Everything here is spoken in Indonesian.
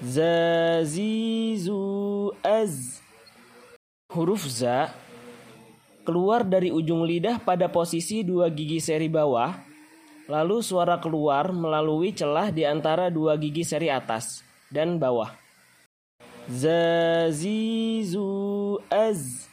Zazizu az. Huruf za keluar dari ujung lidah pada posisi dua gigi seri bawah, lalu suara keluar melalui celah di antara dua gigi seri atas dan bawah. Zazizu az.